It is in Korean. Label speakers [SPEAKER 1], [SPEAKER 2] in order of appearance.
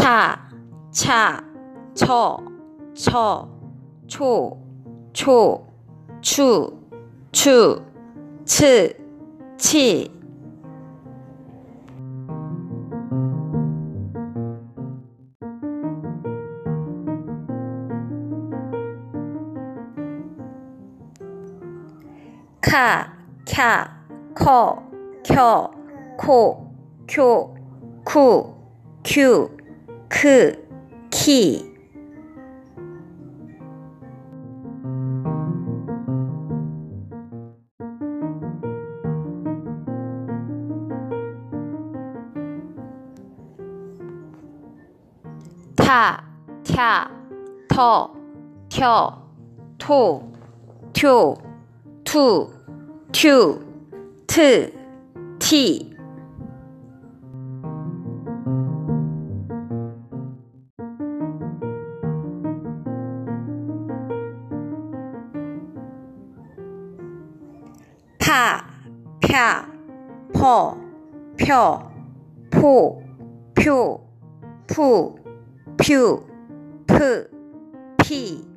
[SPEAKER 1] 차, 차, 처, 처, 초, 초, 추, 추, 치, 치. 카, 캬, 커, 켜, 코, 쿄, 쿠, 큐, 크, 키. 타, 튀, 터, 켜, 토, 튀, 투, 튜, 트, 티. 파, 펴, 퍼, 펴, 포, 표, 푸, 퓨, 프, 피.